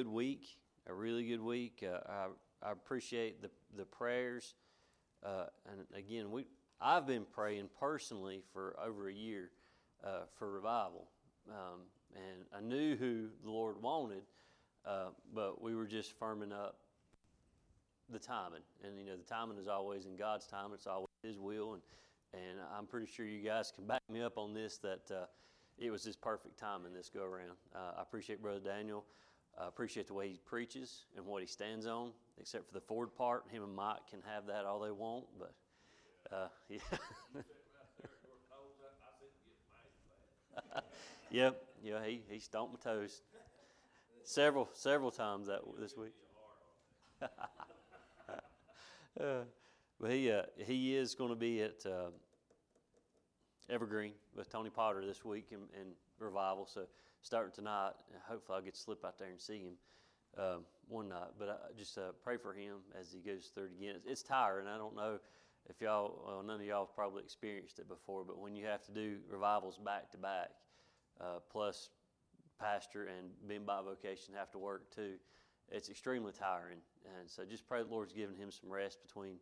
good week, a really good week. Uh, I, I appreciate the, the prayers. Uh, and again, we, I've been praying personally for over a year uh, for revival. Um, and I knew who the Lord wanted, uh, but we were just firming up the timing. And, you know, the timing is always in God's time, it's always His will. And, and I'm pretty sure you guys can back me up on this that uh, it was His perfect timing this go around. Uh, I appreciate Brother Daniel. I appreciate the way he preaches and what he stands on, except for the Ford part. Him and Mike can have that all they want, but uh, yeah. yep, yeah, he, he stomped my toes several several times that this week. uh, but he uh, he is going to be at uh, Evergreen with Tony Potter this week in, in revival. So starting tonight, hopefully I'll get to slip out there and see him um, one night. But I just uh, pray for him as he goes through it again. It's, it's tiring. I don't know if y'all, well, none of y'all have probably experienced it before, but when you have to do revivals back to back, uh, plus pastor and being by vocation have to work too, it's extremely tiring. And so just pray the Lord's given him some rest between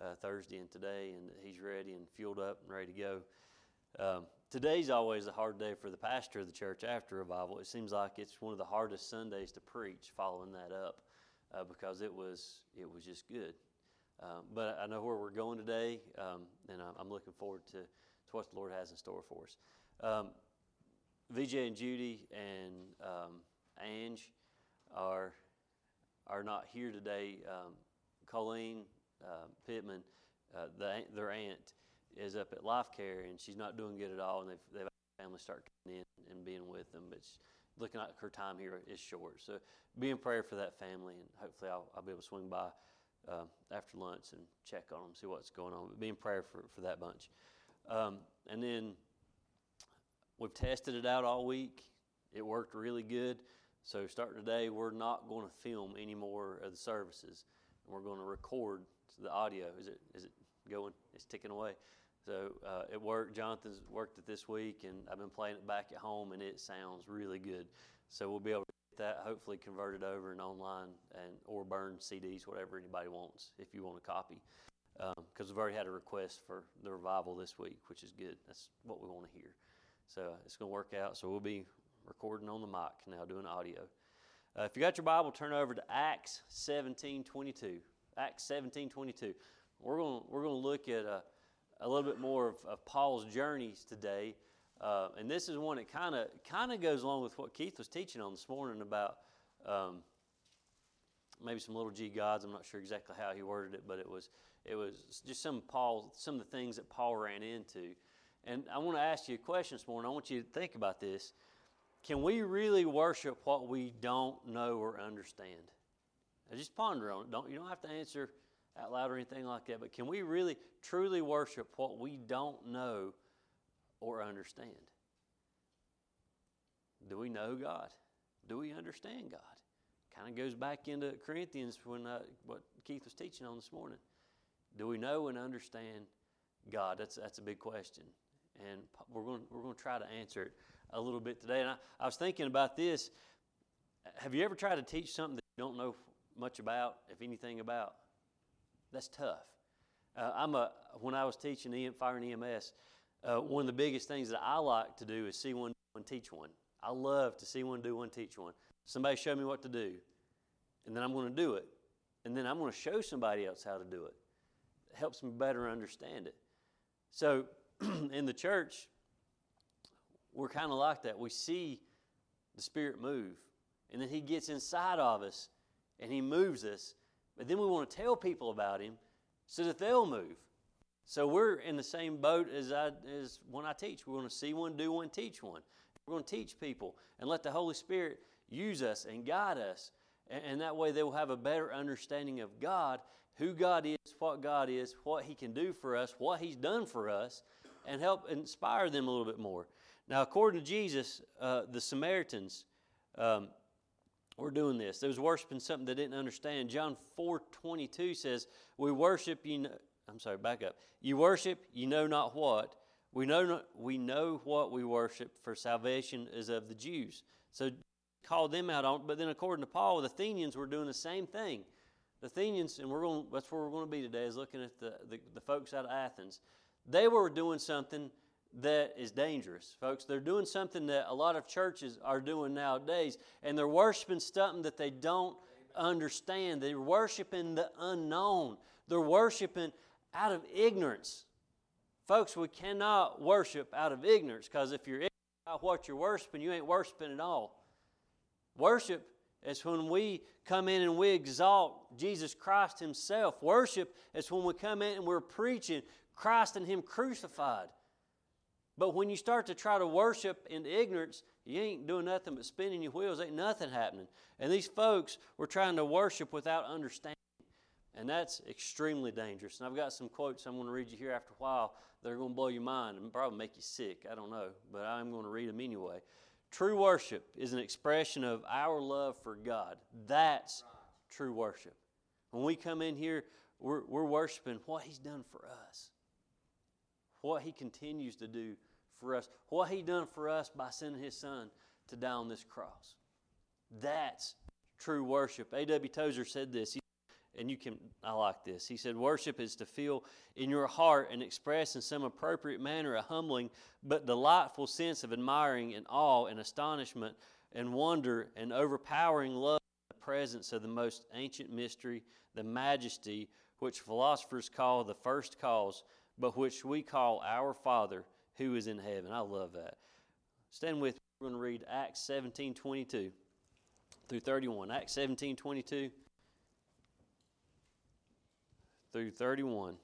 uh, Thursday and today, and he's ready and fueled up and ready to go. Um, today's always a hard day for the pastor of the church after revival. It seems like it's one of the hardest Sundays to preach following that up uh, because it was it was just good. Um, but I know where we're going today, um, and I'm looking forward to, to what the Lord has in store for us. Um, VJ and Judy and um, Ange are are not here today. Um, Colleen uh, Pittman, uh, the, their aunt, is up at Life Care, and she's not doing good at all. And they've they've family start coming in and being with them, but looking like her time here is short. So be in prayer for that family, and hopefully I'll, I'll be able to swing by uh, after lunch and check on them, see what's going on. But be in prayer for, for that bunch. Um, and then we've tested it out all week. It worked really good. So starting today, we're not going to film any more of the services. We're going to record the audio. Is it is it going? It's ticking away. So uh, it worked. Jonathan's worked it this week, and I've been playing it back at home, and it sounds really good. So we'll be able to get that hopefully converted over and online, and or burn CDs, whatever anybody wants, if you want a copy. Because um, we've already had a request for the revival this week, which is good. That's what we want to hear. So it's going to work out. So we'll be recording on the mic now, doing audio. Uh, if you got your Bible, turn over to Acts 17 22. Acts 17 22. We're going we're going to look at a, a little bit more of, of Paul's journeys today. Uh, and this is one that kind of kind of goes along with what Keith was teaching on this morning about um, maybe some little g gods. I'm not sure exactly how he worded it, but it was it was just some Paul some of the things that Paul ran into. And I want to ask you a question this morning. I want you to think about this. Can we really worship what we don't know or understand? Now just ponder on it. Don't you don't have to answer out loud or anything like that, but can we really truly worship what we don't know or understand? Do we know God? Do we understand God? Kind of goes back into Corinthians when uh, what Keith was teaching on this morning. Do we know and understand God? That's that's a big question, and we're going we're going to try to answer it a little bit today. And I, I was thinking about this. Have you ever tried to teach something that you don't know much about, if anything about? That's tough. Uh, I'm a when I was teaching EM, fire and EMS, uh, one of the biggest things that I like to do is see one, one teach one. I love to see one do one teach one. Somebody show me what to do, and then I'm going to do it, and then I'm going to show somebody else how to do it. It helps me better understand it. So, in the church, we're kind of like that. We see the Spirit move, and then He gets inside of us, and He moves us, but then we want to tell people about him so that they'll move. So we're in the same boat as I as when I teach. We want to see one, do one, teach one. We're going to teach people and let the Holy Spirit use us and guide us. And, that way they will have a better understanding of God, who God is, what God is, what He can do for us, what He's done for us, and help inspire them a little bit more. Now, according to Jesus, uh, the Samaritans, um, we're doing this. They was worshiping something they didn't understand. John 4 22 says, We worship you. Know, I'm sorry, back up. You worship, you know not what. We know, not, we know what we worship, for salvation is of the Jews. So called them out on. But then, according to Paul, the Athenians were doing the same thing. The Athenians, and we're going, that's where we're going to be today, is looking at the, the, the folks out of Athens. They were doing something that is dangerous, folks. They're doing something that a lot of churches are doing nowadays, and they're worshiping something that they don't understand. They're worshiping the unknown. They're worshiping out of ignorance. Folks, we cannot worship out of ignorance because if you're ignorant about what you're worshiping, you ain't worshiping at all. Worship is when we come in and we exalt Jesus Christ Himself. Worship is when we come in and we're preaching Christ and Him crucified. But when you start to try to worship in ignorance, you ain't doing nothing but spinning your wheels, ain't nothing happening. And these folks were trying to worship without understanding. And that's extremely dangerous. And I've got some quotes I'm going to read you here after a while that are going to blow your mind and probably make you sick. I don't know, but I'm going to read them anyway. True worship is an expression of our love for God. That's true worship. When we come in here, we're, we're worshiping what He's done for us, what He continues to do for us, what He done for us by sending His Son to die on this cross. That's true worship. A.W. Tozer said this. And you can, I like this. He said, Worship is to feel in your heart and express in some appropriate manner a humbling but delightful sense of admiring and awe and astonishment and wonder and overpowering love in the presence of the most ancient mystery, the majesty which philosophers call the first cause, but which we call our Father who is in heaven. I love that. Stand with me. We're going to read Acts 17 22 through 31. Acts 17 22 through 31. It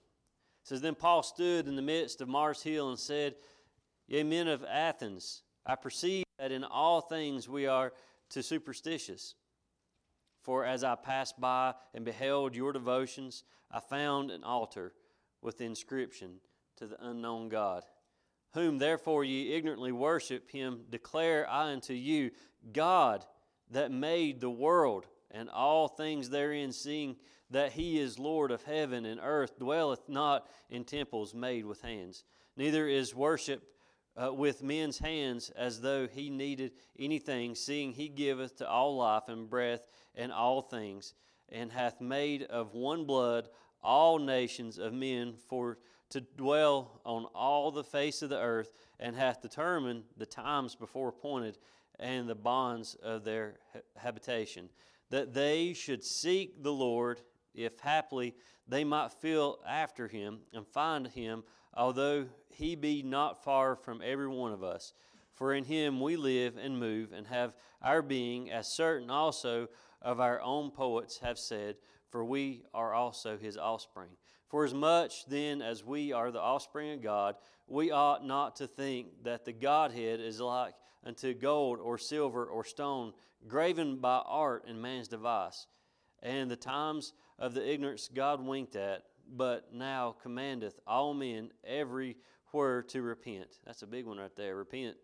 says, Then Paul stood in the midst of Mars Hill and said, Ye men of Athens, I perceive that in all things we are too superstitious. For as I passed by and beheld your devotions, I found an altar with the inscription to the unknown God. Whom therefore ye ignorantly worship, him declare I unto you, God that made the world and all things therein, seeing that he is Lord of heaven and earth, dwelleth not in temples made with hands. Neither is worship uh, with men's hands as though he needed anything, seeing he giveth to all life and breath and all things, and hath made of one blood all nations of men for to dwell on all the face of the earth, and hath determined the times before appointed and the bonds of their habitation, that they should seek the Lord, if haply they might feel after him and find him, although he be not far from every one of us. For in him we live and move and have our being, as certain also of our own poets have said, for we are also his offspring. For as much then as we are the offspring of God, we ought not to think that the Godhead is like unto gold or silver or stone, graven by art and man's device. And the times of the ignorance God winked at, but now commandeth all men everywhere to repent. That's a big one right there. Repent.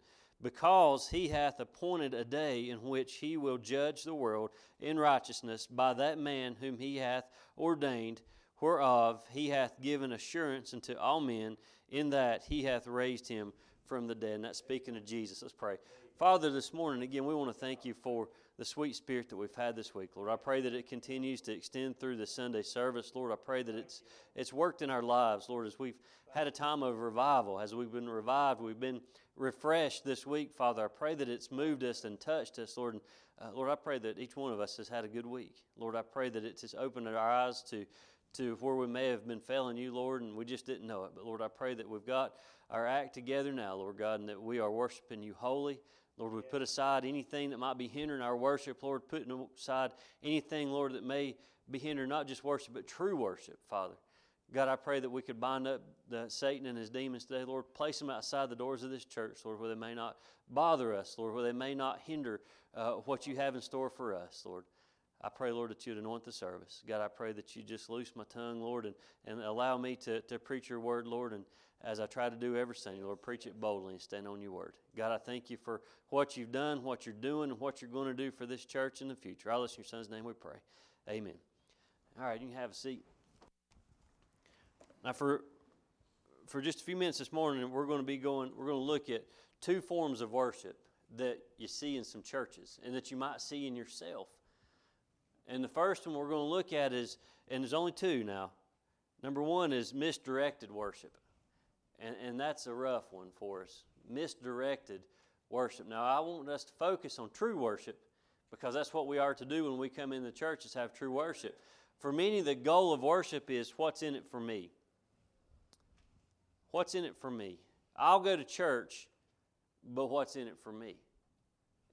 Because he hath appointed a day in which he will judge the world in righteousness by that man whom he hath ordained, whereof he hath given assurance unto all men, in that he hath raised him from the dead. And that's speaking of Jesus. Let's pray. Father, this morning, again, we want to thank you for the sweet spirit that we've had this week, Lord. I pray that it continues to extend through the Sunday service, Lord. I pray that it's it's worked in our lives, Lord, as we've had a time of revival, as we've been revived, we've been refreshed this week, Father. I pray that it's moved us and touched us, Lord. And, uh, Lord, I pray that each one of us has had a good week. Lord, I pray that it's opened our eyes to to where we may have been failing you, Lord, and we just didn't know it. But Lord, I pray that we've got our act together now, Lord God, and that we are worshiping you holy. Lord, we put aside anything that might be hindering our worship, Lord, putting aside anything, Lord, that may be hindering not just worship, but true worship, Father. God, I pray that we could bind up the Satan and his demons today, Lord. Place them outside the doors of this church, Lord, where they may not bother us, Lord, where they may not hinder uh, what you have in store for us, Lord. I pray, Lord, that you'd anoint the service. God, I pray that you just loose my tongue, Lord, and, and allow me to, to preach your word, Lord. And as I try to do every Sunday, Lord, preach it boldly and stand on your word. God, I thank you for what you've done, what you're doing, and what you're going to do for this church in the future. I listen in your son's name we pray. Amen. All right, you can have a seat. Now, for, for just a few minutes this morning, we're going to be going, we're going to look at two forms of worship that you see in some churches and that you might see in yourself. And the first one we're going to look at is, and there's only two now. Number one is misdirected worship. And, and that's a rough one for us. Misdirected worship. Now, I want us to focus on true worship because that's what we are to do when we come in the church is have true worship. For many, the goal of worship is what's in it for me. What's in it for me? I'll go to church, but what's in it for me?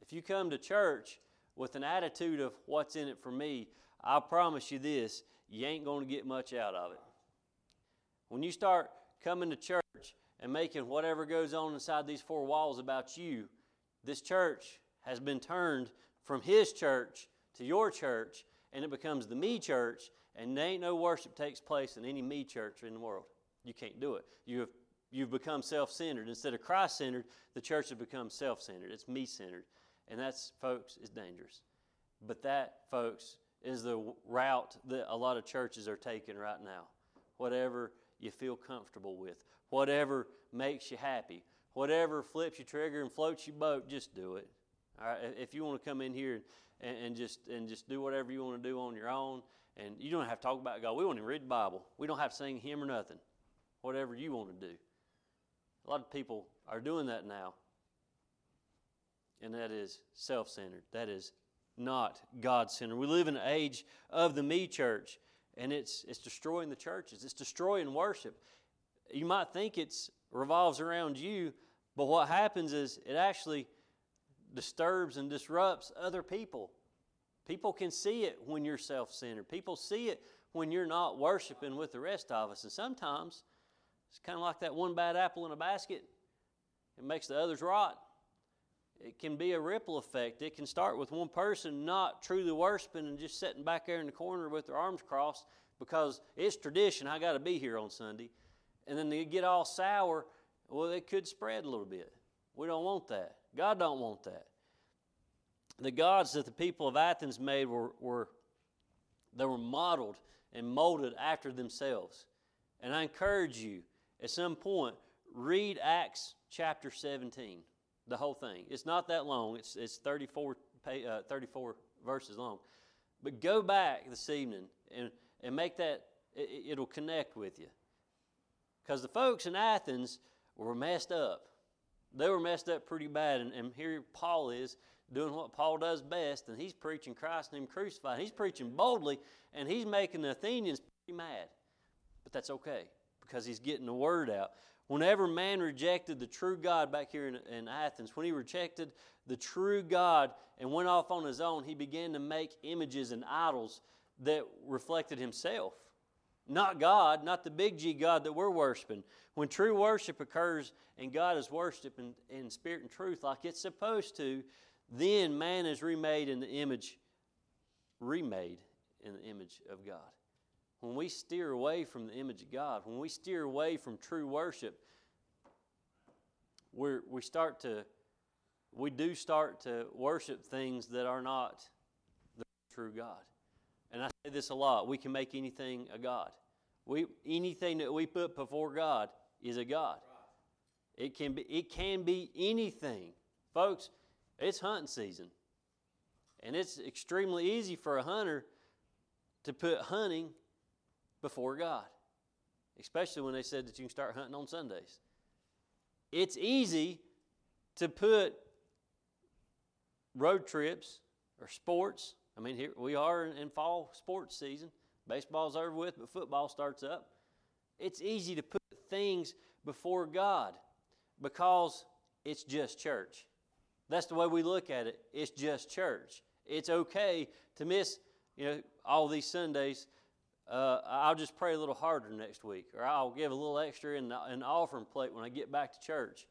If you come to church with an attitude of what's in it for me, I promise you this, you ain't going to get much out of it. When you start coming to church and making whatever goes on inside these four walls about you, this church has been turned from his church to your church, and it becomes the me church, and there ain't no worship takes place in any me church in the world. You can't do it. You have you've become self-centered. Instead of Christ-centered, the church has become self-centered. It's me-centered. And that's, folks, is dangerous. But that, folks, is the route that a lot of churches are taking right now. Whatever you feel comfortable with, whatever makes you happy, whatever flips your trigger and floats your boat, just do it. All right? If you want to come in here and, and just and just do whatever you want to do on your own, and you don't have to talk about God. We won't even read the Bible. We don't have to sing hymn or nothing. Whatever you want to do. A lot of people are doing that now, and that is self centered. That is not God centered. We live in an age of the me church, and it's, it's destroying the churches, it's destroying worship. You might think it revolves around you, but what happens is it actually disturbs and disrupts other people. People can see it when you're self centered, people see it when you're not worshiping with the rest of us. And sometimes it's kind of like that one bad apple in a basket, it makes the others rot. It can be a ripple effect. It can start with one person not truly worshiping and just sitting back there in the corner with their arms crossed because it's tradition. I got to be here on Sunday. And then they get all sour. Well, it could spread a little bit. We don't want that. God don't want that. The gods that the people of Athens made were, were they were modeled and molded after themselves. And I encourage you, at some point, read Acts chapter 17, the whole thing. It's not that long, it's, it's 34, uh, 34 verses long. But go back this evening and, and make that, it, it'll connect with you. Because the folks in Athens were messed up. They were messed up pretty bad. And, and here Paul is doing what Paul does best, and he's preaching Christ and Him crucified. He's preaching boldly, and he's making the Athenians pretty mad. But that's okay because he's getting the word out. Whenever man rejected the true God back here in, in, Athens, when he rejected the true God and went off on his own, he began to make images and idols that reflected himself. Not God, not the big G God that we're worshiping. When true worship occurs and God is worshiped in, in spirit and truth like it's supposed to, then man is remade in the image, remade in the image of God when we steer away from the image of God, when we steer away from true worship, we we start to, we do start to worship things that are not the true God. And I say this a lot: we can make anything a God. We anything that we put before God is a God. It can be it can be anything, folks. It's hunting season, and it's extremely easy for a hunter to put hunting before God, especially when they said that you can start hunting on Sundays. It's easy to put road trips or sports. I mean, here we are in, fall sports season. Baseball's over with, but football starts up. It's easy to put things before God because it's just church. That's the way we look at it. It's just church. It's okay to miss, you know, all these Sundays uh, I'll just pray a little harder next week, or I'll give a little extra in the an offering plate when I get back to church.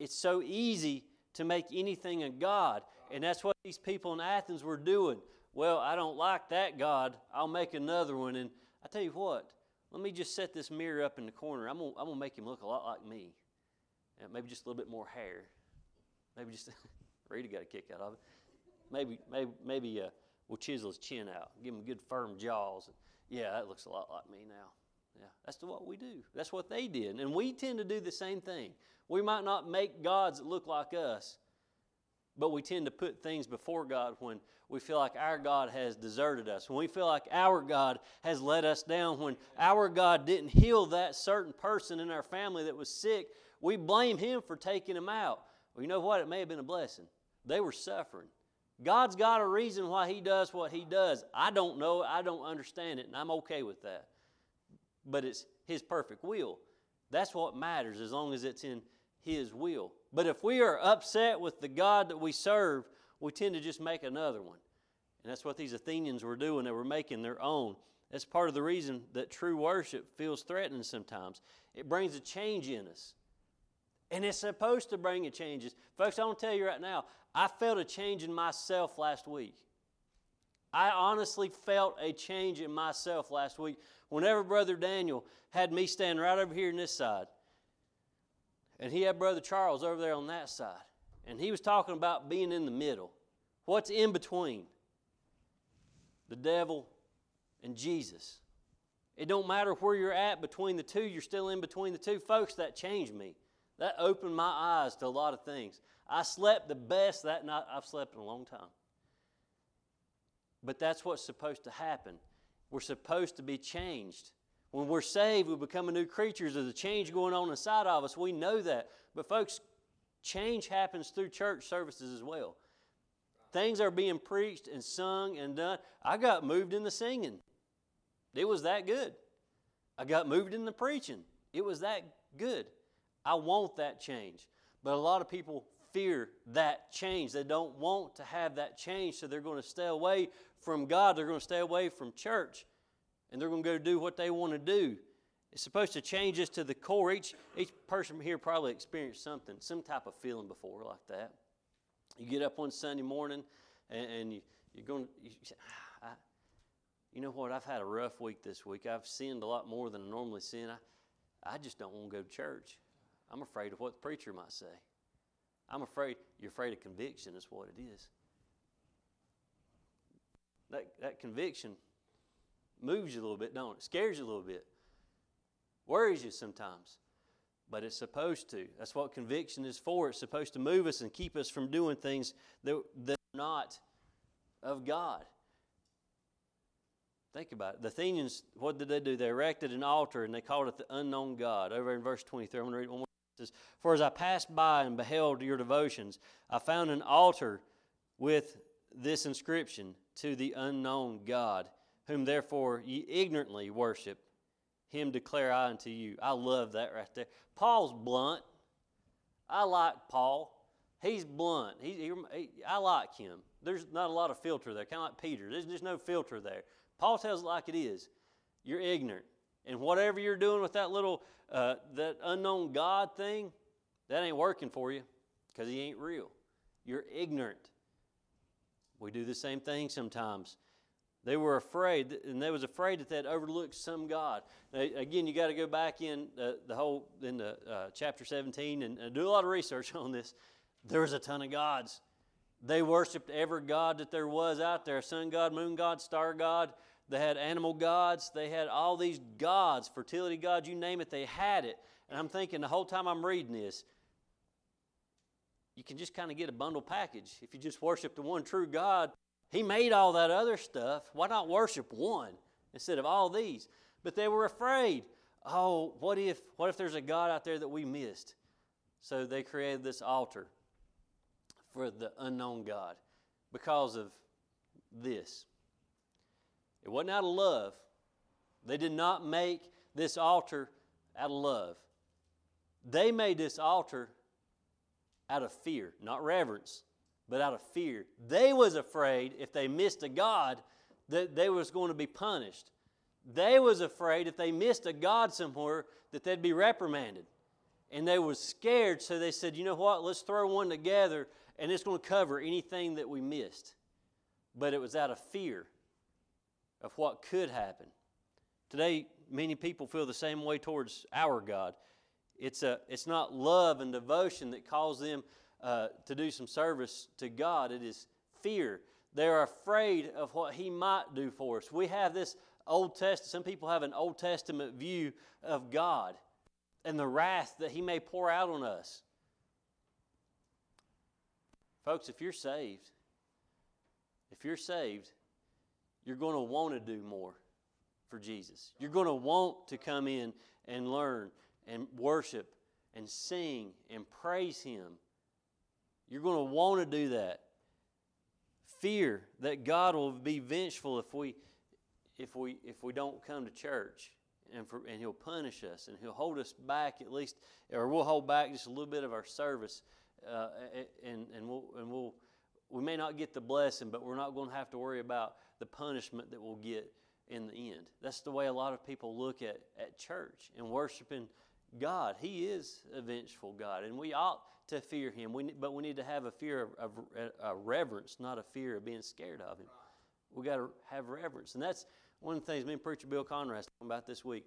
It's so easy to make anything a God, and that's what these people in Athens were doing. Well, I don't like that God. I'll make another one. And I tell you what, let me just set this mirror up in the corner. I'm I'm gonna make him look a lot like me, and maybe just a little bit more hair. Maybe just Rita got a kick out of it. Maybe, maybe, maybe. Uh, We'll chisel his chin out, give him good firm jaws. And, Yeah, that looks a lot like me now. Yeah, that's what we do. That's what they did. And we tend to do the same thing. We might not make gods that look like us, but we tend to put things before God when we feel like our God has deserted us, when we feel like our God has let us down, when our God didn't heal that certain person in our family that was sick, we blame Him for taking them out. Well, you know what? It may have been a blessing. They were suffering. God's got a reason why He does what He does. I don't know, I don't understand it, and I'm okay with that. But it's His perfect will. That's what matters as long as it's in His will. But if we are upset with the God that we serve, we tend to just make another one. And that's what these Athenians were doing. They were making their own. That's part of the reason that true worship feels threatening sometimes. It brings a change in us. And it's supposed to bring a change. Folks, I want to tell you right now, I felt a change in myself last week. I honestly felt a change in myself last week whenever Brother Daniel had me stand right over here on this side. And he had Brother Charles over there on that side. And he was talking about being in the middle. What's in between? The devil and Jesus. It don't matter where you're at between the two, you're still in between the two. Folks, that changed me. That opened my eyes to a lot of things. I slept the best that night I've slept in a long time. But that's what's supposed to happen. We're supposed to be changed. When we're saved, we become a new creature. There's a change going on inside of us. We know that. But, folks, change happens through church services as well. Things are being preached and sung and done. I got moved in the singing, it was that good. I got moved in the preaching, it was that good. I want that change. But a lot of people fear that change. They don't want to have that change, so they're going to stay away from God. They're going to stay away from church and they're going to go do what they want to do. It's supposed to change us to the core. Each, each person here probably experienced something, some type of feeling before like that. You get up one Sunday morning and, and you, you're going, you say, ah, I, you know what, I've had a rough week this week. I've sinned a lot more than I normally sin. I, I just don't want to go to church. I'm afraid of what the preacher might say. I'm afraid, you're afraid of conviction, is what it is. That, that conviction moves you a little bit, don't it? Scares you a little bit, worries you sometimes. But it's supposed to. That's what conviction is for. It's supposed to move us and keep us from doing things that, that are not of God. Think about it. The Athenians, what did they do? They erected an altar and they called it the unknown God. Over in verse 23, I'm going to read one more. For as I passed by and beheld your devotions, I found an altar with this inscription to the unknown God whom therefore ye ignorantly worship, him declare I unto you. I love that right there. Paul's blunt. I like Paul. He's blunt. He, he, he, I like him. There's not a lot of filter there, kind of like Peter. There's just no filter there. Paul tells it like it is. You're ignorant. And whatever you're doing with that little, uh, that unknown God thing, that ain't working for you because he ain't real. You're ignorant. We do the same thing sometimes. They were afraid, and they was afraid that they'd overlooked some God. Now, again, you got to go back in uh, the whole in the uh, chapter 17 and, and do a lot of research on this. There was a ton of gods. They worshipped every god that there was out there: sun god, moon god, star god. They had animal gods. They had all these gods, fertility gods, you name it. They had it. And I'm thinking the whole time I'm reading this, you can just kind of get a bundle package. If you just worship the one true God, he made all that other stuff. Why not worship one instead of all these? But they were afraid. Oh, what if what if there's a God out there that we missed? So they created this altar for the unknown God because of this. It wasn't out of love. They did not make this altar out of love. They made this altar out of fear, not reverence but out of fear. They was afraid if they missed a God that they was going to be punished. They was afraid if they missed a God somewhere that they'd be reprimanded. And they was scared, so they said, you know what, let's throw one together and it's going to cover anything that we missed. But it was out of fear of what could happen. Today, many people feel the same way towards our God. It's, a, it's not love and devotion that calls them uh, to do some service to God. It is fear. They're afraid of what He might do for us. We have this Old Testament, some people have an Old Testament view of God and the wrath that He may pour out on us. Folks, if you're saved, if you're saved, you're going to want to do more for Jesus. You're going to want to come in and learn and worship and sing and praise Him. You're going to want to do that. Fear that God will be vengeful if we if we if we don't come to church and for, and He'll punish us and He'll hold us back at least, or we'll hold back just a little bit of our service, uh, and and we'll and we'll we may not get the blessing, but we're not going to have to worry about the punishment that we'll get in the end. That's the way a lot of people look at, at church and worshiping God. He is a vengeful God, and we ought to fear Him. We, but we need to have a fear of, of a reverence, not a fear of being scared of Him. We got to have reverence, and that's one of the things me and preacher Bill Conrad talking about this week.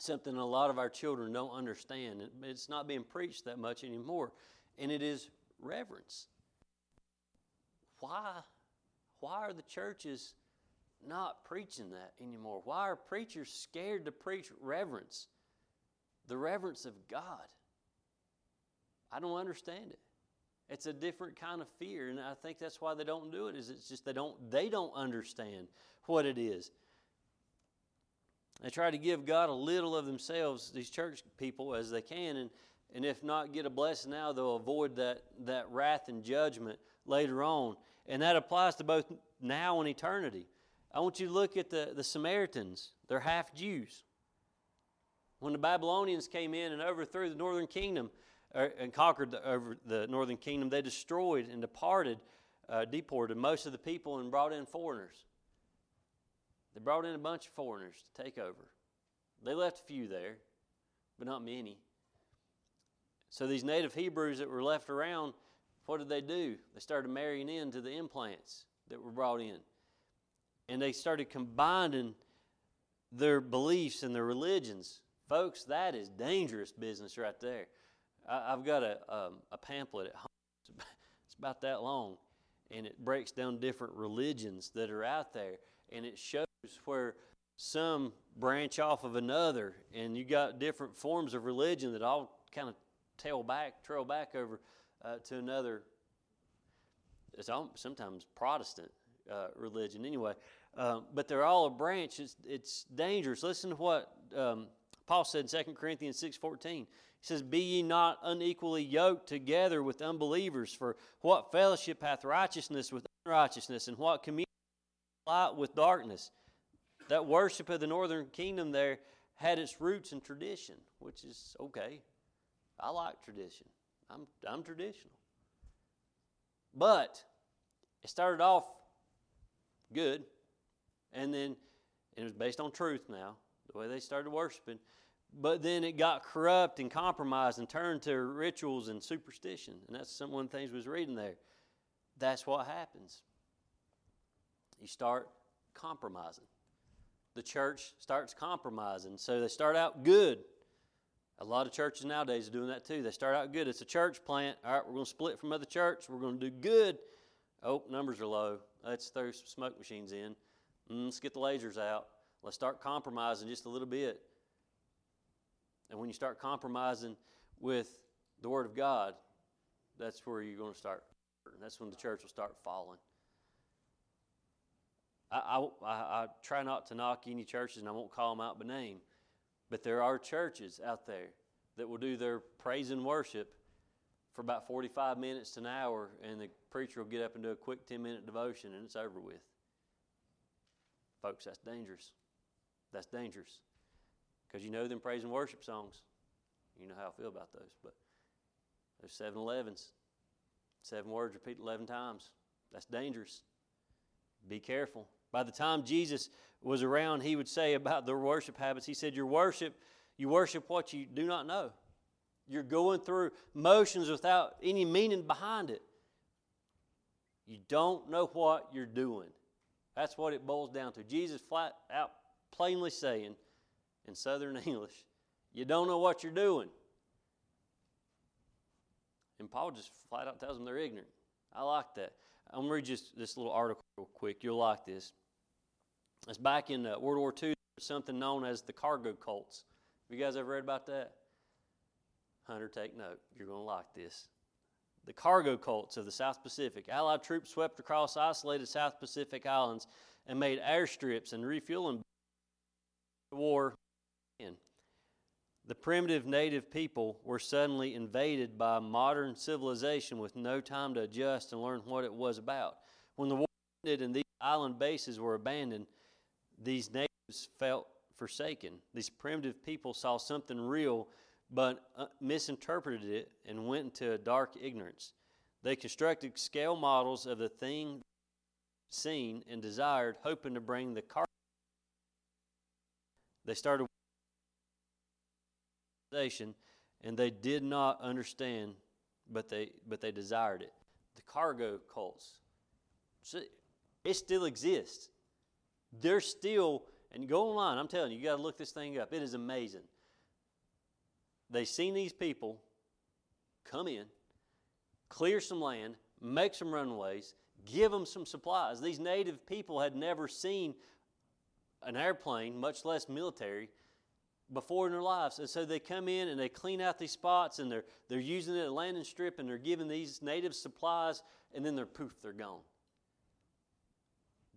Something a lot of our children don't understand. It's not being preached that much anymore, and it is reverence. Why? Why are the churches not preaching that anymore? Why are preachers scared to preach reverence? The reverence of God. I don't understand it. It's a different kind of fear, and I think that's why they don't do it. Is it's just they don't they don't understand what it is. They try to give God a little of themselves, these church people, as they can, and and if not get a blessing now, they'll avoid that that wrath and judgment later on, and that applies to both now and eternity. I want you to look at the, the Samaritans. They're half Jews. When the Babylonians came in and overthrew the northern kingdom uh, and conquered the, over the northern kingdom, they destroyed and departed, uh, deported most of the people and brought in foreigners. They brought in a bunch of foreigners to take over. They left a few there, but not many. So these native Hebrews that were left around, what did they do? They started marrying into the implants that were brought in and they started combining their beliefs and their religions. Folks, that is dangerous business right there. I, have got a, um, a pamphlet at home. It's about that long, and it breaks down different religions that are out there, and it shows where some branch off of another, and you got different forms of religion that all kind of tail back, trail back over uh, to another. It's all, sometimes Protestant uh, religion. Anyway, um, but they're all a branch. It's, it's dangerous. Listen to what um, Paul said in 2 Corinthians 6.14. He says, Be ye not unequally yoked together with unbelievers, for what fellowship hath righteousness with unrighteousness, and what communion light with darkness? That worship of the northern kingdom there had its roots in tradition, which is okay. I like tradition. I'm, I'm traditional. But it started off good. And then it was based on truth now, the way they started worshiping. But then it got corrupt and compromised and turned to rituals and superstition. And that's some one of the things was reading there. That's what happens. You start compromising. The church starts compromising. So they start out good. A lot of churches nowadays are doing that too. They start out good. It's a church plant. All right, we're going to split from other church. We're going to do good. Oh, numbers are low. Let's throw some smoke machines in. Mm, let's get the lasers out. Let's start compromising just a little bit. And when you start compromising with the Word of God, that's where you're going to start. That's when the church will start falling. I, I, I, try not to knock any churches, and I won't call them out by name, but there are churches out there that will do their praise and worship for about 45 minutes to an hour, and the preacher will get up and do a quick 10 minute devotion, and it's over with. Folks, that's dangerous. That's dangerous. Because you know them praise and worship songs. You know how I feel about those. But there's 7 Elevens. Seven words repeated 11 times. That's dangerous. Be careful. By the time Jesus was around, he would say about their worship habits, he said, Your worship, you worship what you do not know. You're going through motions without any meaning behind it. You don't know what you're doing. That's what it boils down to. Jesus flat out plainly saying in Southern English, you don't know what you're doing. And Paul just flat out tells them they're ignorant. I like that. I'm going to read just this little article real quick. You'll like this. It's back in uh, World War II. Something known as the cargo cults. Have you guys ever read about that? Hunter, take note. You're going to like this. the cargo cults of the South Pacific. Allied troops swept across isolated South Pacific islands and made airstrips and refueling war. The primitive native people were suddenly invaded by modern civilization with no time to adjust and learn what it was about. When the war ended and these island bases were abandoned, these natives felt forsaken. These primitive people saw something real but uh, misinterpreted it and went into a dark ignorance. They constructed scale models of the thing seen and desired, hoping to bring the car. They started and they did not understand, but they but they desired it. The cargo cults, it still exists. They're still, and go online. I'm telling you, you got to look this thing up. It is amazing. They've seen these people come in, clear some land, make some runways, give them some supplies. These native people had never seen an airplane, much less military, before in their lives. And so they come in and they clean out these spots and they're, they're using it a landing strip and they're giving these native supplies and then they're poof, they're gone.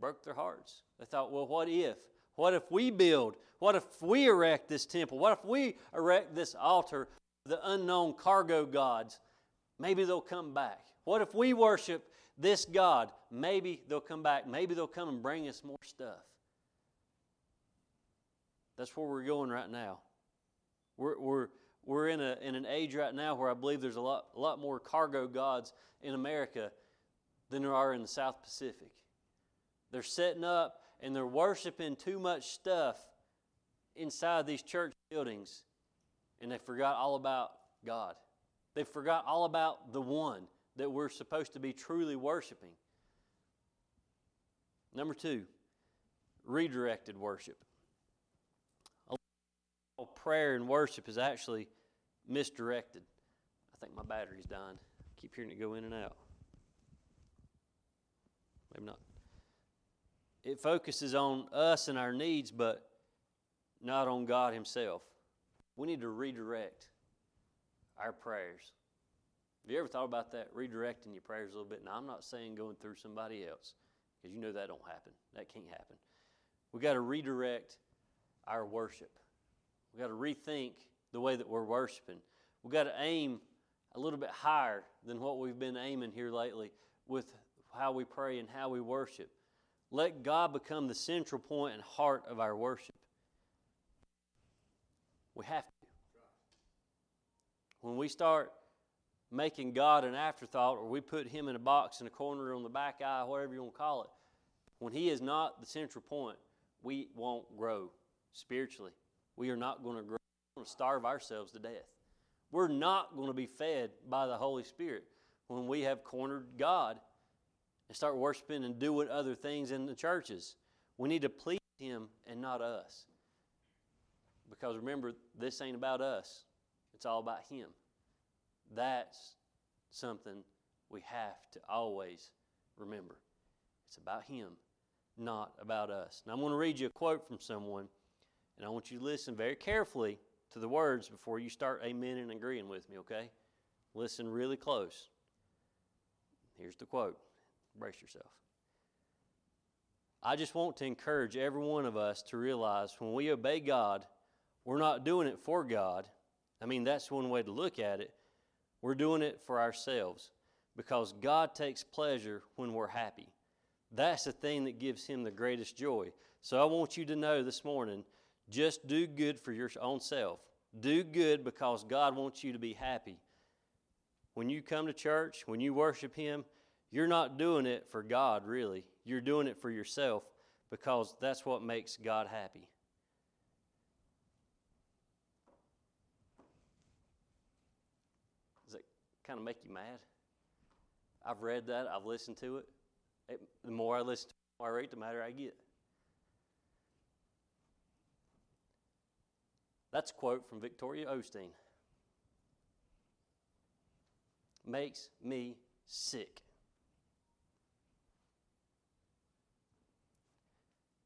Broke their hearts. They thought, well, what if? What if we build? What if we erect this temple? What if we erect this altar? The unknown cargo gods, maybe they'll come back. What if we worship this God? Maybe they'll come back. Maybe they'll come and bring us more stuff. That's where we're going right now. We're, we're, we're in, a, in an age right now where I believe there's a lot, a lot more cargo gods in America than there are in the South Pacific. They're setting up and they're worshiping too much stuff inside these church buildings, and they forgot all about God. They forgot all about the one that we're supposed to be truly worshiping. Number two, redirected worship prayer and worship is actually misdirected. I think my battery's dying. I keep hearing it go in and out. Maybe not. It focuses on us and our needs, but not on God Himself. We need to redirect our prayers. Have you ever thought about that? Redirecting your prayers a little bit. Now, I'm not saying going through somebody else, because you know that don't happen. That can't happen. We got to redirect our worship. We've got to rethink the way that we're worshiping. We've got to aim a little bit higher than what we've been aiming here lately with how we pray and how we worship. Let God become the central point and heart of our worship. We have to. When we start making God an afterthought or we put Him in a box in a corner on the back eye, whatever you want to call it, when He is not the central point, we won't grow spiritually we are not going to grow, we're going to starve ourselves to death. We're not going to be fed by the Holy Spirit when we have cornered God and start worshiping and doing other things in the churches. We need to please Him and not us. Because remember, this ain't about us, it's all about Him. That's something we have to always remember. It's about Him, not about us. Now, I'm going to read you a quote from someone. And I want you to listen very carefully to the words before you start amen and agreeing with me, okay? Listen really close. Here's the quote. Brace yourself. I just want to encourage every one of us to realize when we obey God, we're not doing it for God. I mean, that's one way to look at it. We're doing it for ourselves because God takes pleasure when we're happy. That's the thing that gives Him the greatest joy. So I want you to know this morning just do good for your own self. Do good because God wants you to be happy. When you come to church, when you worship Him, you're not doing it for God, really. You're doing it for yourself because that's what makes God happy. Does that kind of make you mad? I've read that, I've listened to it. it the more I listen to it, the more I read, the madder I get. That's a quote from Victoria Osteen. Makes me sick.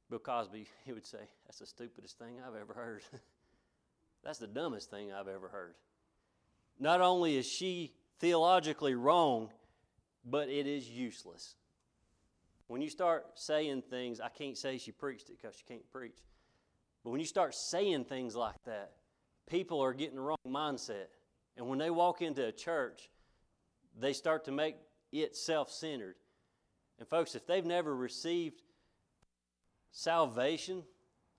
Bill Cosby, he would say, That's the stupidest thing I've ever heard. That's the dumbest thing I've ever heard. Not only is she theologically wrong, but it is useless. When you start saying things, I can't say she preached it because she can't preach. But when you start saying things like that, people are getting the wrong mindset. And when they walk into a church, they start to make it self centered. And, folks, if they've never received salvation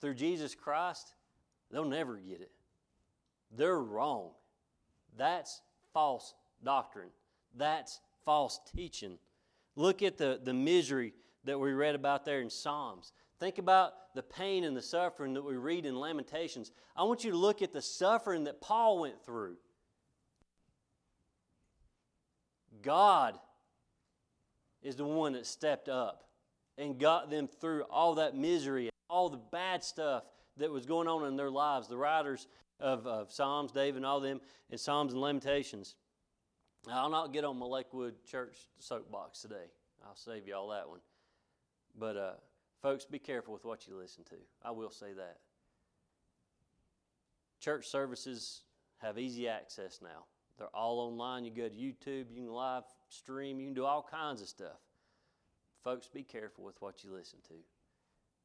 through Jesus Christ, they'll never get it. They're wrong. That's false doctrine. That's false teaching. Look at the, the misery that we read about there in Psalms. Think about the pain and the suffering that we read in Lamentations. I want you to look at the suffering that Paul went through. God is the one that stepped up and got them through all that misery, all the bad stuff that was going on in their lives. The writers of, of Psalms, David, and all them, and Psalms and Lamentations. I'll not get on my Lakewood Church soapbox today. I'll save you all that one. But, uh, folks, be careful with what you listen to. I will say that. Church services have easy access now. They're all online. You go to YouTube, you can live stream, you can do all kinds of stuff. Folks, be careful with what you listen to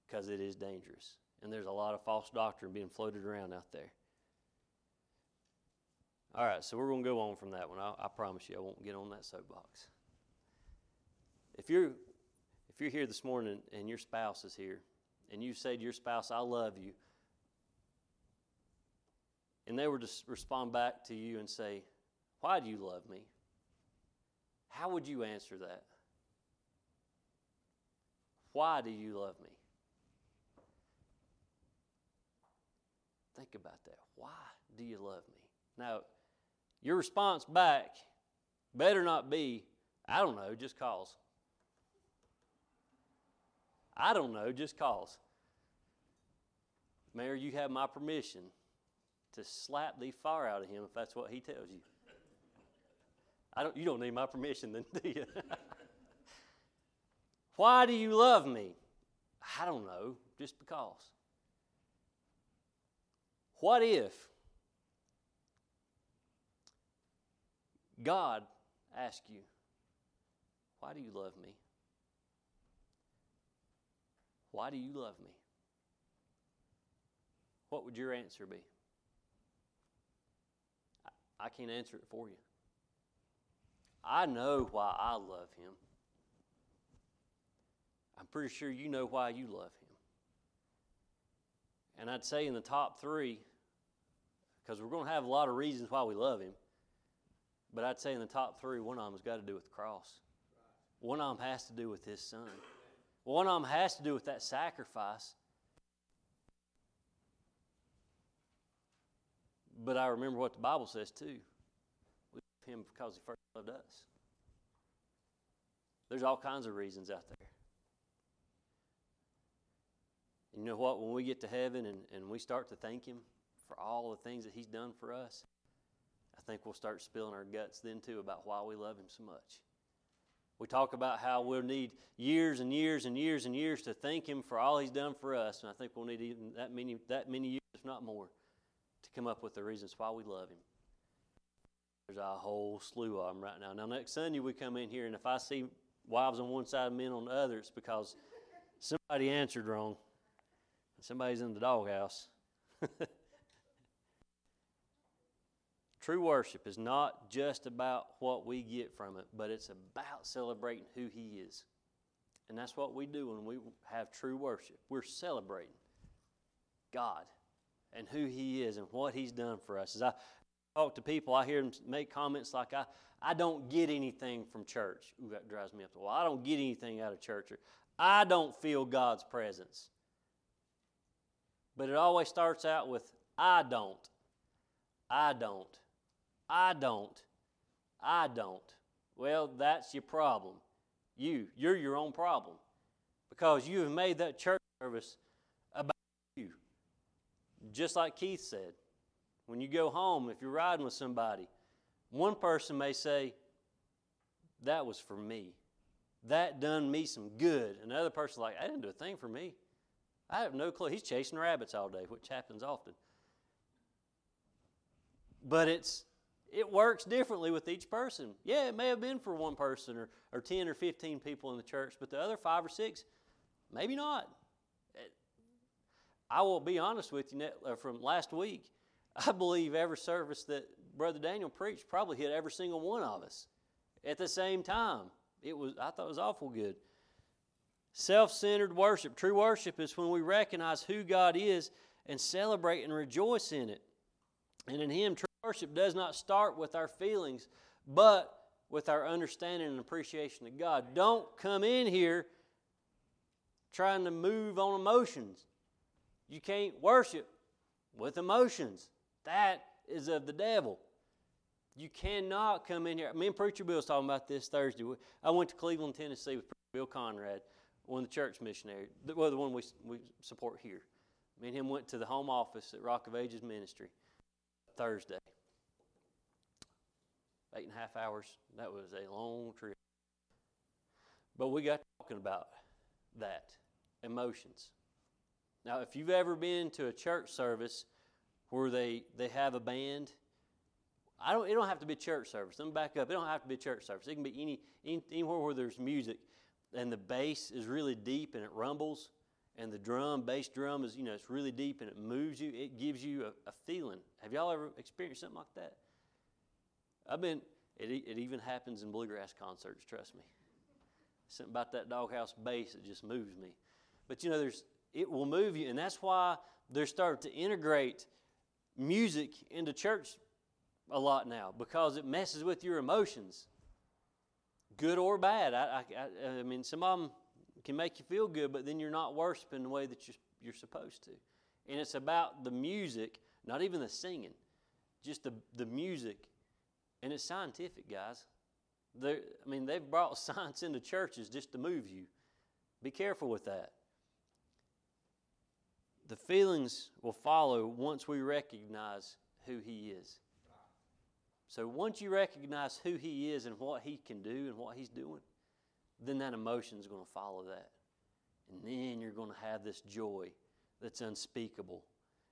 because it is dangerous. And there's a lot of false doctrine being floated around out there. All right, so we're going to go on from that one. I, I promise you, I won't get on that soapbox. If you're if you're here this morning and your spouse is here, and you say to your spouse, "I love you," and they were to respond back to you and say, "Why do you love me?" How would you answer that? Why do you love me? Think about that. Why do you love me? Now, your response back better not be, I don't know, just cause. I don't know, just cause. Mayor, you have my permission to slap the fire out of him if that's what he tells you. I don't, you don't need my permission then, do you? Why do you love me? I don't know, just because. What if God asked you, Why do you love me? Why do you love me? What would your answer be? I, can't answer it for you. I know why I love him. I'm pretty sure you know why you love him. And I'd say in the top three, because we're going to have a lot of reasons why we love him. But I'd say in the top three, one of them has got to do with the cross. One of them has to do with his son. One of them has to do with that sacrifice. But I remember what the Bible says too. We love him because he first loved us. There's all kinds of reasons out there. You know what? When we get to heaven and, and we start to thank him for all the things that he's done for us, I think we'll start spilling our guts then too about why we love Him so much. We talk about how we'll need years and years and years and years to thank Him for all He's done for us, and I think we'll need even that many, that many years, if not more, to come up with the reasons why we love Him. There's a whole slew of them right now. Now, next Sunday we come in here, and if I see wives on one side and men on the other, it's because somebody answered wrong. Somebody's in the doghouse. True worship is not just about what we get from it, but it's about celebrating who He is. And that's what we do when we have true worship. We're celebrating God and who He is and what He's done for us. As I talk to people, I hear them make comments like, I, I don't get anything from church. Ooh, that drives me up the wall. I don't get anything out of church. Or, I don't feel God's presence. But it always starts out with, I don't. I don't. I don't. I don't. Well, that's your problem. You. You're your own problem. Because you have made that church service about you. Just like Keith said. When you go home, if you're riding with somebody, one person may say, That was for me. That done me some good. Another person like, I didn't do a thing for me. I have no clue. He's chasing rabbits all day, which happens often. But it's It works differently with each person. Yeah, it may have been for one person or, or 10 or 15 people in the church, but the other five or six, maybe not. I will be honest with you uh, from last week. I believe every service that Brother Daniel preached probably hit every single one of us at the same time. It was I thought it was awful good. Self-centered worship. True worship is when we recognize who God is and celebrate and rejoice in it. And in Him, true worship does not start with our feelings, but with our understanding and appreciation of God. Don't come in here trying to move on emotions. You can't worship with emotions. That is of the devil. You cannot come in here. Me and Preacher Bill was talking about this Thursday. I went to Cleveland, Tennessee with Bill Conrad, one of the church missionaries, well, the one we, we support here. Me and him went to the home office at Rock of Ages Ministry Thursday. Eight and a half hours. That was a long trip. But we got talking about that emotions. Now, if you've ever been to a church service where they, they have a band, I don't, it don't have to be church service. Let me back up. It don't have to be church service. It can be any, any anywhere where there's music and the bass is really deep and it rumbles and the drum, bass drum is, you know, it's really deep and it moves you. It gives you a, a feeling. Have y'all ever experienced something like that? I've been, it, it even happens in bluegrass concerts, trust me. Something about that doghouse bass that just moves me. But you know, there's it will move you, and that's why they're starting to integrate music into church a lot now because it messes with your emotions, good or bad. I, I, I mean, some of them can make you feel good, but then you're not worshiping the way that you're, you're supposed to. And it's about the music, not even the singing, just the, the music. And it's scientific, guys. They're, I mean, they've brought science into churches just to move you. Be careful with that. The feelings will follow once we recognize who He is. So once you recognize who He is and what He can do and what He's doing, then that emotion is going to follow that. And then you're going to have this joy that's unspeakable.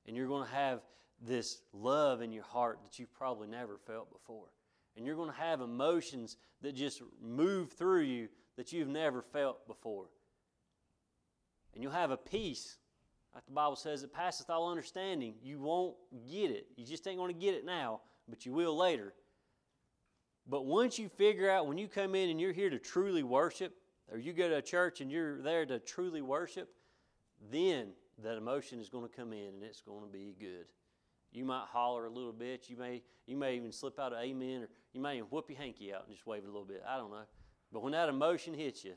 And you're going to have this love in your heart that you've probably never felt before. And you're going to have emotions that just move through you that you've never felt before. And you'll have a peace, like the Bible says, it passeth all understanding. You won't get it. You just ain't going to get it now, but you will later. But once you figure out, when you come in and you're here to truly worship, or you go to a church and you're there to truly worship, then that emotion is going to come in and it's going to be good. You might holler a little bit. You may, you may even slip out of amen, or you may even whoop your hanky out and just wave it a little bit. I don't know. But when that emotion hits you,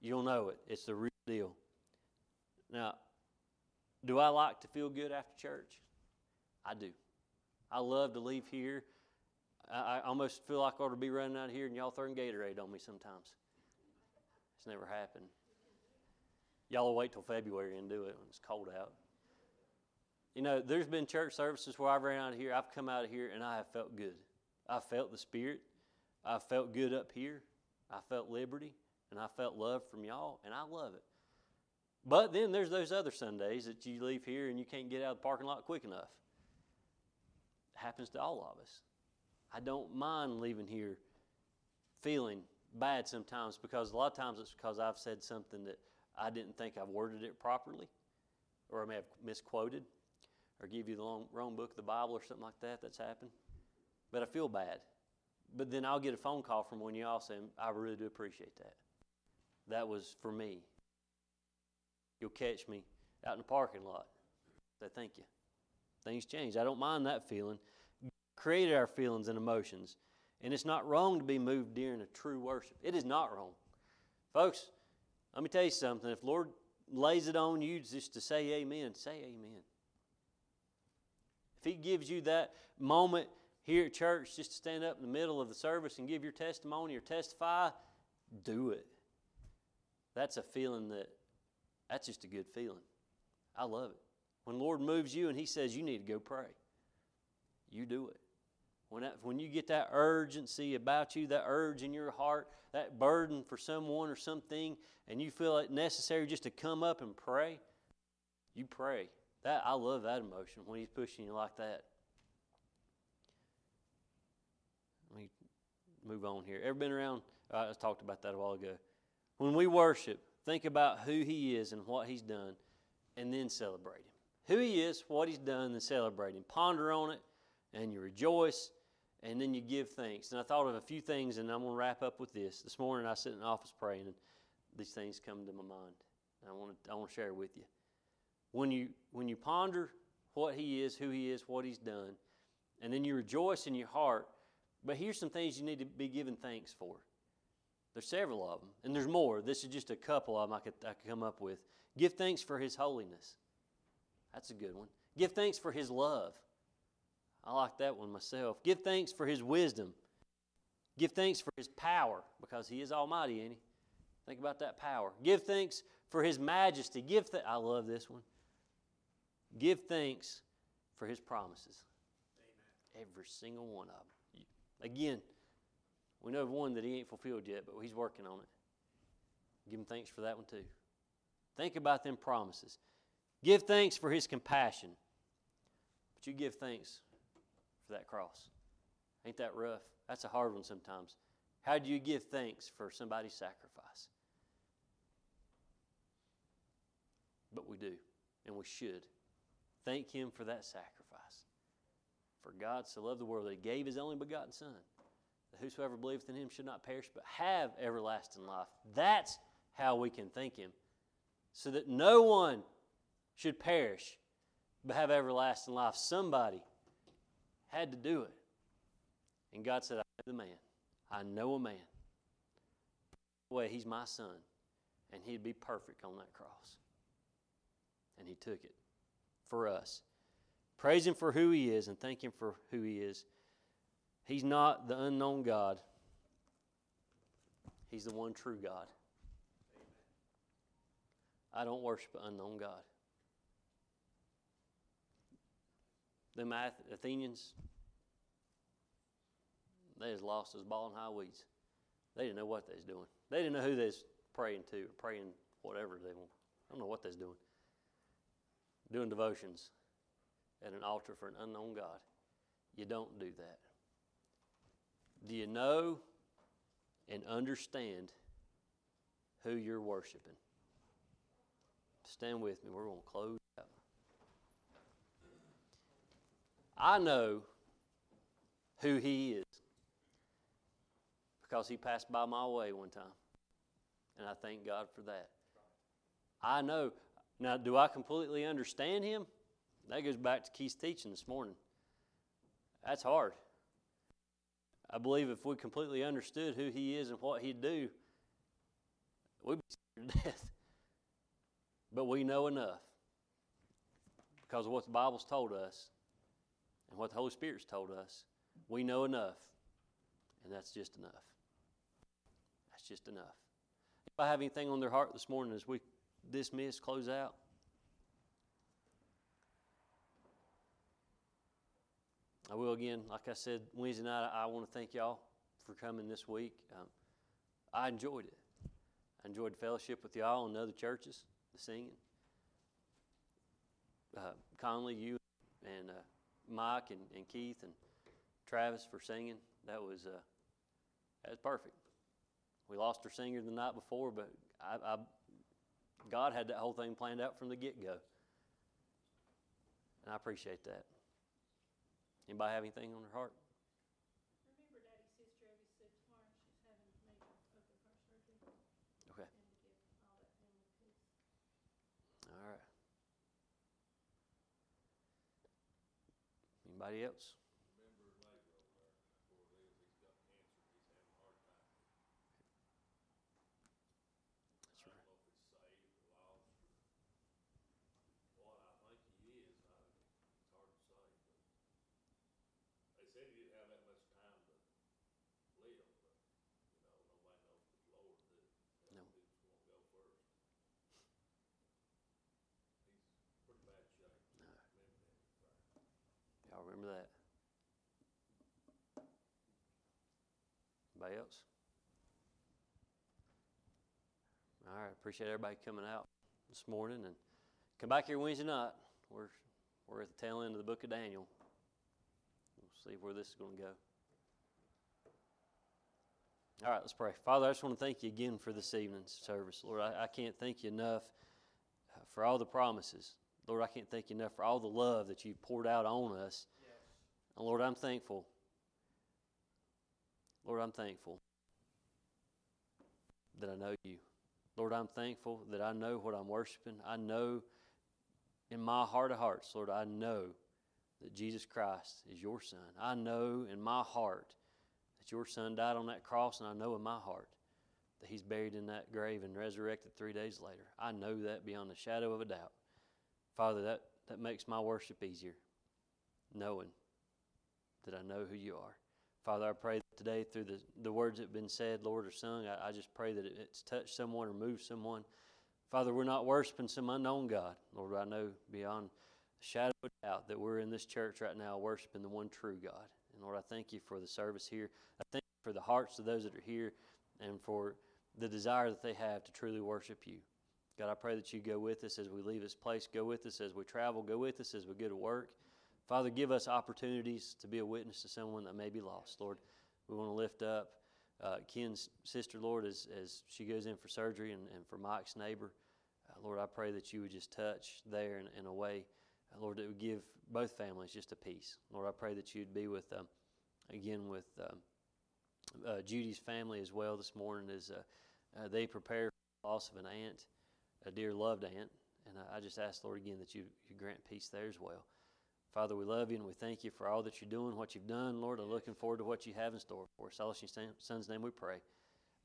you'll know it. It's the real deal. Now, do I like to feel good after church? I do. I love to leave here. I, I almost feel like I ought to be running out of here and y'all throwing Gatorade on me sometimes. It's never happened. Y'all will wait till February and do it when it's cold out. You know, there's been church services where I've ran out of here, I've come out of here, and I have felt good. I felt the Spirit. I felt good up here. I felt liberty, and I felt love from y'all, and I love it. But then there's those other Sundays that you leave here and you can't get out of the parking lot quick enough. Happens to all of us. I don't mind leaving here feeling bad sometimes because a lot of times it's because I've said something that I didn't think I've worded it properly or I may have misquoted or give you the long, wrong book of the Bible or something like that that's happened. But I feel bad. But then I'll get a phone call from one of y'all saying, I really do appreciate that. That was for me. You'll catch me out in the parking lot. Say, thank you. Things change. I don't mind that feeling. Created our feelings and emotions. And it's not wrong to be moved during a true worship. It is not wrong. Folks, let me tell you something. If Lord lays it on you just to say amen, say amen. If He gives you that moment here at church just to stand up in the middle of the service and give your testimony or testify, do it. That's a feeling that, that's just a good feeling. I love it. When Lord moves you and He says you need to go pray, you do it. When, that, when you get that urgency about you, that urge in your heart, that burden for someone or something, and you feel it necessary just to come up and pray, you pray. That I love that emotion when he's pushing you like that. Let me move on here. Ever been around? Uh, I talked about that a while ago. When we worship, think about who He is and what He's done, and then celebrate Him. Who He is, what He's done, then celebrate Him. Ponder on it, and you rejoice, and then you give thanks. And I thought of a few things, and I'm going to wrap up with this. This morning I sit in the office praying, and these things come to my mind. And I want to I want to share with you. When you when you ponder what He is, who He is, what He's done, and then you rejoice in your heart. But here's some things you need to be given thanks for. There's several of them, and there's more. This is just a couple of them I could, I could come up with. Give thanks for His holiness. That's a good one. Give thanks for His love. I like that one myself. Give thanks for His wisdom. Give thanks for His power, because He is Almighty, ain't He? Think about that power. Give thanks for His majesty. Give th- I love this one. Give thanks for His promises. Every single one of them. Again, we know of one that he ain't fulfilled yet, but he's working on it. Give him thanks for that one too. Think about them promises. Give thanks for his compassion. But you give thanks that cross. Ain't that rough? That's a hard one sometimes. How do you give thanks for somebody's sacrifice? But we do, and we should. Thank him for that sacrifice. For God so loved the world that he gave his only begotten Son, that whosoever believeth in him should not perish, but have everlasting life. That's how we can thank him. So that no one should perish, but have everlasting life. Somebody had to do it. And God said, I know the man. I know a man. Way he's my son, and he'd be perfect on that cross. And he took it for us. Praise Him for who He is and thank Him for who He is. He's not the unknown God, He's the one true God. I don't worship an unknown God. Them Athenians, they was lost as ball and high weeds. They didn't know what they was doing. They didn't know who they was praying to or praying whatever they want. I don't know what they was doing. Doing devotions at an altar for an unknown God. You don't do that. Do you know and understand who you're worshiping? Stand with me. We're going to close out. I know who He is because He passed by my way one time. And I thank God for that. I know. Now, do I completely understand Him? That goes back to Keith's teaching this morning. That's hard. I believe if we completely understood who he is and what he'd do, we'd be scared to death. But we know enough because of what the Bible's told us and what the Holy Spirit's told us. We know enough, and that's just enough. That's just enough. If I have anything on their heart this morning as we dismiss, close out, I will again, like I said Wednesday night, I, I want to thank y'all for coming this week. Um, I enjoyed it. I enjoyed fellowship with y'all and other churches, the singing. Uh, Conley, you and uh, Mike and, and Keith and Travis for singing. That was uh, that was perfect. We lost our singer the night before, but I, I, God had that whole thing planned out from the get go, and I appreciate that. Anybody have anything on their heart? Remember Daddy's sister Abby said tomorrow she's having major open heart surgery. Okay. And to give all that family peace. All right. Anybody else? That's right. They said he didn't have that much time to live, but, you know, nobody knows what the Lord did. No. Who's gonna go first? He's pretty bad shape. No. Living in it, right? Y'all remember that? Anybody else? All right. Appreciate everybody coming out this morning and come back here Wednesday night. We're we're at the tail end of the book of Daniel. We'll see where this is going to go. All right, let's pray. Father, I just want to thank you again for this evening's service. Lord, I, I can't thank you enough uh, for all the promises. Lord, I can't thank you enough for all the love that you've poured out on us. And Lord, I'm thankful. Lord, I'm thankful that I know you. Lord, I'm thankful that I know what I'm worshiping. I know in my heart of hearts, Lord, I know that Jesus Christ is your Son. I know in my heart that your Son died on that cross, and I know in my heart that He's buried in that grave and resurrected three days later. I know that beyond a shadow of a doubt. Father, that, that makes my worship easier, knowing that I know who you are. Father, I pray today through the, the words that have been said, Lord, or sung, I, I just pray that it, it's touched someone or moved someone. Father, we're not worshiping some unknown God. Lord, I know beyond a shadow of doubt that we're in this church right now worshiping the one true God. And Lord, I thank you for the service here. I thank you for the hearts of those that are here and for the desire that they have to truly worship you. God, I pray that you go with us as we leave this place. Go with us as we travel. Go with us as we go to work. Father, give us opportunities to be a witness to someone that may be lost. Lord, we want to lift up uh, Ken's sister, Lord, as, as she goes in for surgery and, and for Mike's neighbor. Uh, Lord, I pray that you would just touch there in, in a way, uh, Lord, that would give both families just a peace. Lord, I pray that you'd be with, again, with um, uh, Judy's family as well this morning as uh, uh, they prepare for the loss of an aunt, a dear loved aunt. And I, I just ask, Lord, again, that you, you grant peace there as well. Father, we love you and we thank you for all that you're doing, what you've done. Lord, I'm looking forward to what you have in store for us. All in your son's name we pray.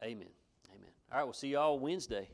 Amen. Amen. All right, we'll see you all Wednesday.